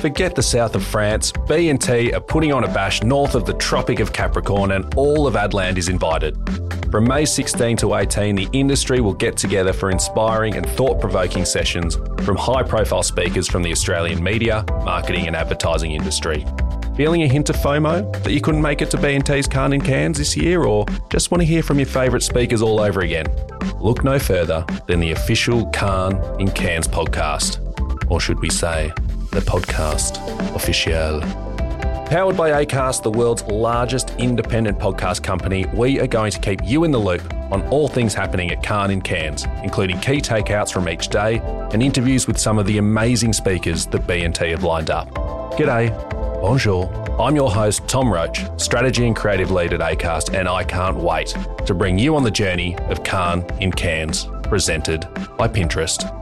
Forget the south of France. B&T are putting on a bash north of the Tropic of Capricorn and all of Adland is invited. From May 16 to 18, the industry will get together for inspiring and thought provoking sessions from high profile speakers from the Australian media, marketing, and advertising industry. Feeling a hint of FOMO that you couldn't make it to B&T's Cannes in Cairns this year, or just want to hear from your favourite speakers all over again? Look no further than the official Cannes in Cairns podcast. Or should we say, the podcast officiel. Powered by ACAST, the world's largest independent podcast company, we are going to keep you in the loop on all things happening at Cannes in Cairns, including key takeouts from each day and interviews with some of the amazing speakers that B&T have lined up. G'day, bonjour. I'm your host, Tom Roach, strategy and creative lead at ACAST, and I can't wait to bring you on the journey of Cannes in Cairns, presented by Pinterest.